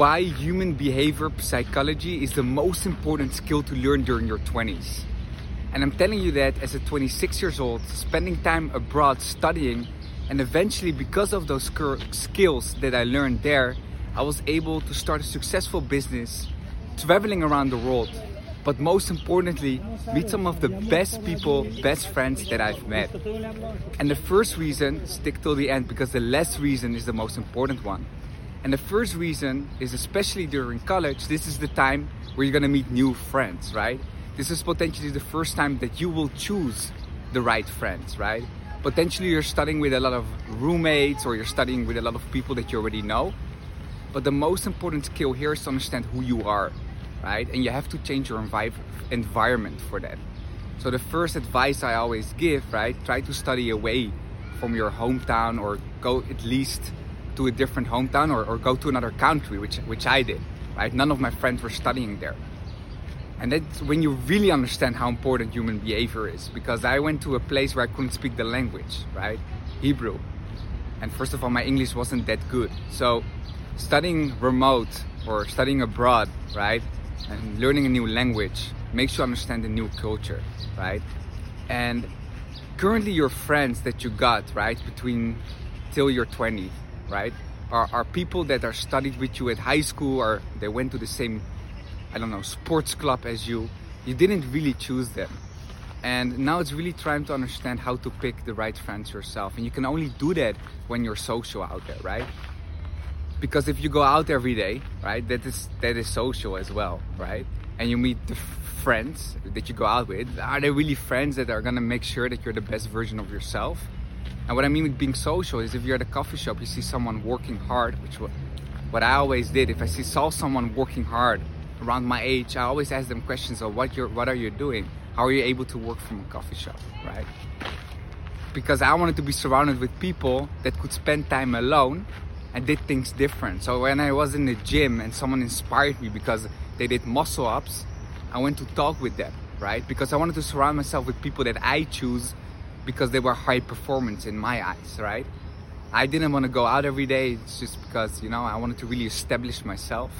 why human behavior psychology is the most important skill to learn during your 20s. And I'm telling you that as a 26 years old, spending time abroad studying, and eventually because of those skills that I learned there, I was able to start a successful business, traveling around the world, but most importantly, meet some of the best people, best friends that I've met. And the first reason, stick till the end because the last reason is the most important one. And the first reason is especially during college, this is the time where you're gonna meet new friends, right? This is potentially the first time that you will choose the right friends, right? Potentially you're studying with a lot of roommates or you're studying with a lot of people that you already know. But the most important skill here is to understand who you are right? And you have to change your envi- environment for that. So the first advice I always give, right? Try to study away from your hometown or go at least to a different hometown or, or go to another country, which which I did, right? None of my friends were studying there. And that's when you really understand how important human behavior is. Because I went to a place where I couldn't speak the language, right? Hebrew. And first of all, my English wasn't that good. So studying remote or studying abroad, right? and learning a new language makes you understand a new culture, right? And currently your friends that you got, right, between till you're 20, right, are, are people that are studied with you at high school or they went to the same, I don't know, sports club as you. You didn't really choose them. And now it's really trying to understand how to pick the right friends yourself. And you can only do that when you're social out there, right? because if you go out every day right that is that is social as well right and you meet the friends that you go out with are they really friends that are gonna make sure that you're the best version of yourself and what i mean with being social is if you're at a coffee shop you see someone working hard which what, i always did if i see saw someone working hard around my age i always ask them questions of what you're what are you doing how are you able to work from a coffee shop right because i wanted to be surrounded with people that could spend time alone and did things different. So when I was in the gym and someone inspired me because they did muscle ups, I went to talk with them, right? Because I wanted to surround myself with people that I choose because they were high performance in my eyes, right? I didn't want to go out every day. It's just because, you know, I wanted to really establish myself.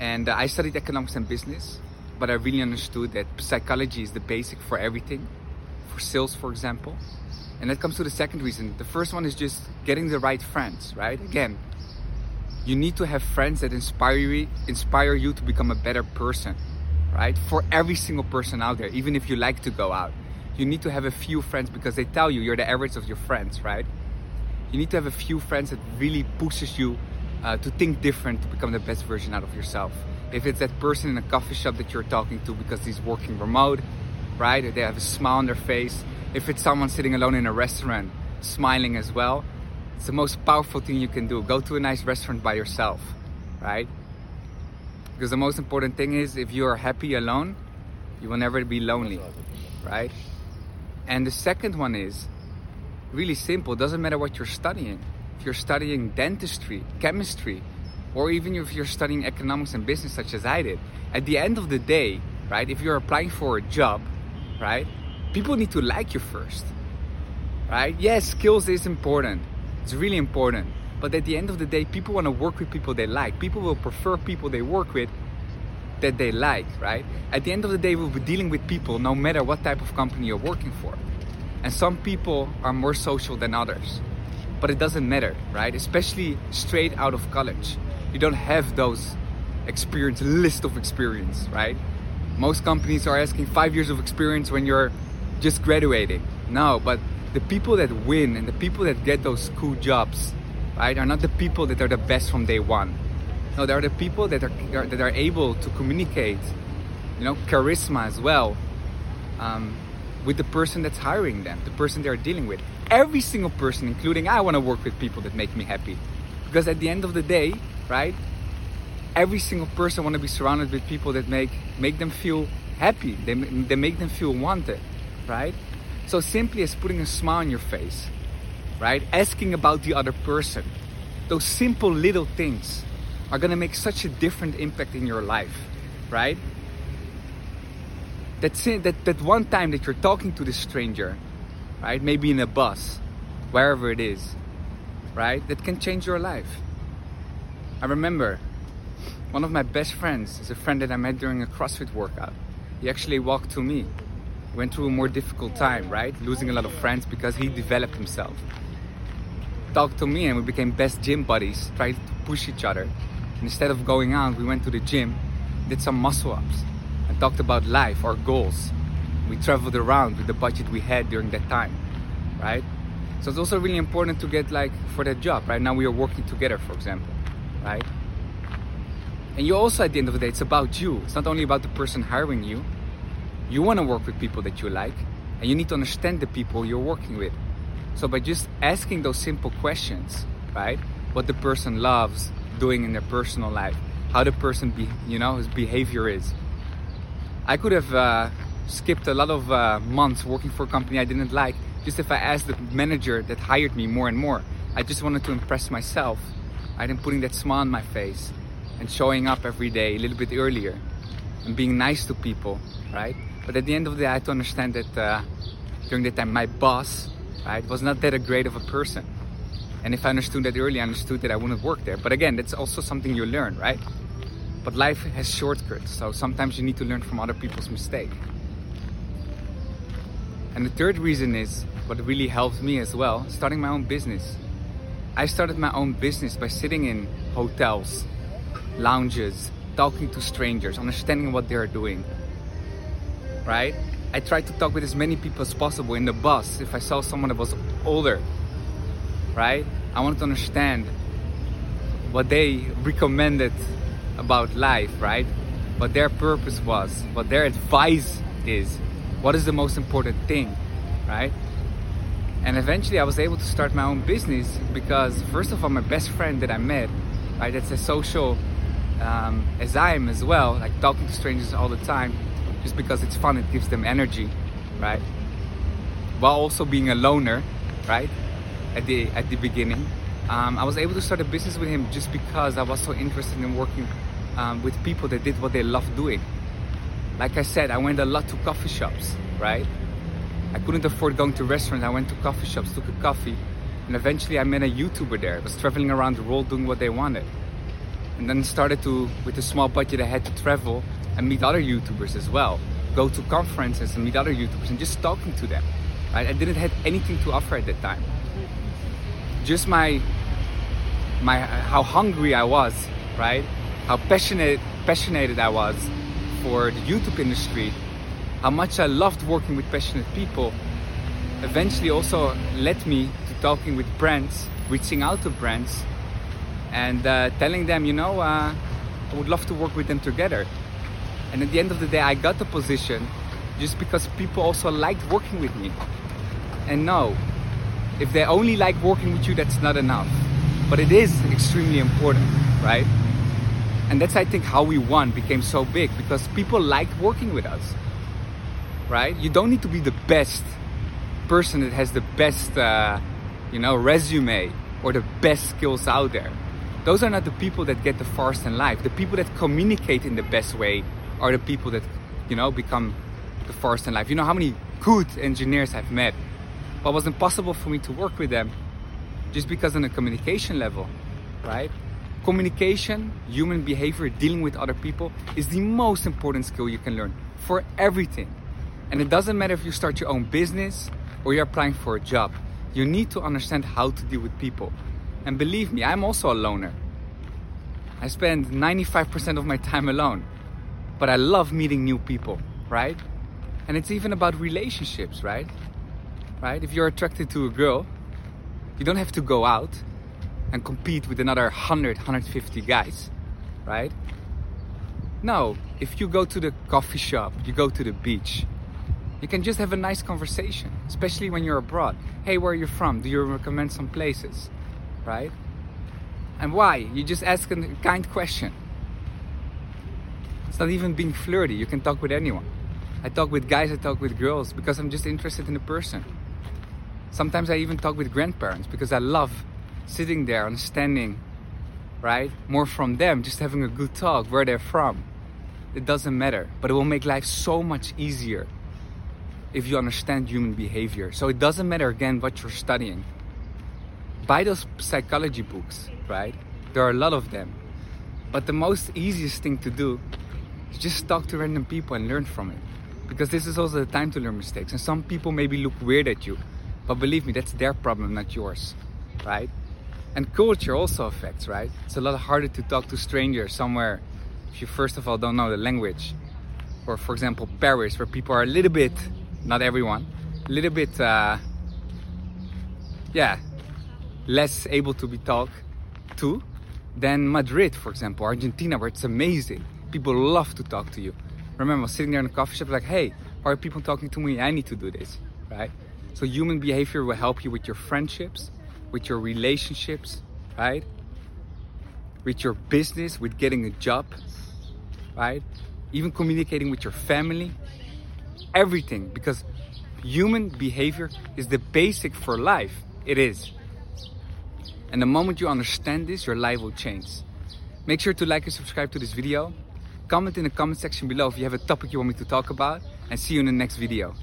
And uh, I studied economics and business, but I really understood that psychology is the basic for everything, for sales, for example. And that comes to the second reason. The first one is just getting the right friends, right? Again, you need to have friends that inspire you, inspire you to become a better person, right? For every single person out there, even if you like to go out, you need to have a few friends because they tell you you're the average of your friends, right? You need to have a few friends that really pushes you uh, to think different, to become the best version out of yourself. If it's that person in a coffee shop that you're talking to because he's working remote, right? They have a smile on their face if it's someone sitting alone in a restaurant, smiling as well, it's the most powerful thing you can do. Go to a nice restaurant by yourself, right? Because the most important thing is if you are happy alone, you will never be lonely, right? And the second one is really simple. Doesn't matter what you're studying. If you're studying dentistry, chemistry, or even if you're studying economics and business, such as I did, at the end of the day, right, if you're applying for a job, right, people need to like you first right yes skills is important it's really important but at the end of the day people want to work with people they like people will prefer people they work with that they like right? At the end of the day we'll be dealing with people no matter what type of company you're working for. And some people are more social than others. But it doesn't matter right? Especially straight out of college. You don't have those experience list of experience right? Most companies are asking five years of experience when you're just graduating. No, but the people that win and the people that get those cool jobs, right, are not the people that are the best from day one. No, they are the people that are that are able to communicate, you know, charisma as well, um, with the person that's hiring them, the person they're dealing with. Every single person, including I, want to work with people that make me happy, because at the end of the day, right, every single person want to be surrounded with people that make make them feel happy. They they make them feel wanted right? So simply as putting a smile on your face, right? Asking about the other person. Those simple little things are gonna make such a different impact in your life, right? That, that, that one time that you're talking to this stranger, right? Maybe in a bus, wherever it is, right? That can change your life. I remember One of my best friends is a friend that I met during a CrossFit workout. He actually walked to me. Went through a more difficult time, right? Losing a lot of friends because he developed himself. Talked to me and we became best gym buddies, tried to push each other. Instead of going out, we went to the gym, did some muscle ups, and talked about life, our goals. We traveled around with the budget we had during that time, right? So it's also really important to get like for that job. Right now we are working together, for example, right? And you also, at the end of the day, it's about you. It's not only about the person hiring you. You want to work with people that you like, and you need to understand the people you're working with. So by just asking those simple questions, right? What the person loves doing in their personal life, how the person, be, you know, his behavior is. I could have uh, skipped a lot of uh, months working for a company I didn't like just if I asked the manager that hired me more and more. I just wanted to impress myself. I didn't putting that smile on my face and showing up every day a little bit earlier and being nice to people, right? But at the end of the day, I had to understand that uh, during that time, my boss, right, was not that great of a person. And if I understood that early, I understood that I wouldn't work there. But again, that's also something you learn, right? But life has shortcuts, so sometimes you need to learn from other people's mistake. And the third reason is what really helped me as well, starting my own business. I started my own business by sitting in hotels lounges, talking to strangers, understanding what they are doing. Right? I tried to talk with as many people as possible in the bus if I saw someone that was older. Right? I wanted to understand what they recommended about life, right? What their purpose was, what their advice is, what is the most important thing, right? And eventually I was able to start my own business because, first of all, my best friend that I met, right, that's a social um, as I am as well, like talking to strangers all the time, just because it's fun, it gives them energy, right? While also being a loner, right? At the at the beginning, um, I was able to start a business with him just because I was so interested in working um, with people that did what they love doing. Like I said, I went a lot to coffee shops, right? I couldn't afford going to restaurants. I went to coffee shops, took a coffee, and eventually I met a YouTuber there. I was traveling around the world doing what they wanted and then started to with a small budget I had to travel and meet other YouTubers as well. Go to conferences and meet other YouTubers and just talking to them. Right? I didn't have anything to offer at that time. Just my my how hungry I was, right? How passionate passionate I was for the YouTube industry, how much I loved working with passionate people, eventually also led me to talking with brands, reaching out to brands and uh, telling them, you know, uh, I would love to work with them together. And at the end of the day, I got the position just because people also liked working with me. And no, if they only like working with you, that's not enough. But it is extremely important, right? And that's, I think, how we won became so big because people liked working with us, right? You don't need to be the best person that has the best, uh, you know, resume or the best skills out there those are not the people that get the farthest in life. The people that communicate in the best way are the people that, you know, become the farthest in life. You know how many good engineers I've met, but it was impossible for me to work with them just because on a communication level, right? Communication, human behavior, dealing with other people is the most important skill you can learn for everything. And it doesn't matter if you start your own business or you're applying for a job. You need to understand how to deal with people. And believe me, I'm also a loner. I spend 95% of my time alone. But I love meeting new people, right? And it's even about relationships, right? Right? If you're attracted to a girl, you don't have to go out and compete with another 100, 150 guys, right? No, if you go to the coffee shop, you go to the beach, you can just have a nice conversation, especially when you're abroad. Hey, where are you from? Do you recommend some places? right? And why? You just ask a kind question. It's not even being flirty. You can talk with anyone. I talk with guys, I talk with girls because I'm just interested in the person. Sometimes I even talk with grandparents because I love sitting there, understanding, right? More from them, just having a good talk, where they're from. It doesn't matter, but it will make life so much easier if you understand human behavior. So it doesn't matter again what you're studying buy those psychology books, right? There are a lot of them. But the most easiest thing to do is just talk to random people and learn from it. Because this is also the time to learn mistakes. And some people maybe look weird at you. But believe me, that's their problem, not yours. Right? And culture also affects, right? It's a lot harder to talk to strangers somewhere if you first of all don't know the language. Or for example, Paris, where people are a little bit, not everyone, a little bit, uh, yeah, less able to be talked to than Madrid, for example, Argentina, where it's amazing. People love to talk to you. Remember, sitting there in a coffee shop, like, hey, are people talking to me? I need to do this, right? So human behavior will help you with your friendships, with your relationships, right? With your business, with getting a job, right? Even communicating with your family, everything, because human behavior is the basic for life. It is. And the moment you understand this, your life will change. Make sure to like and subscribe to this video. Comment in the comment section below if you have a topic you want me to talk about. And see you in the next video.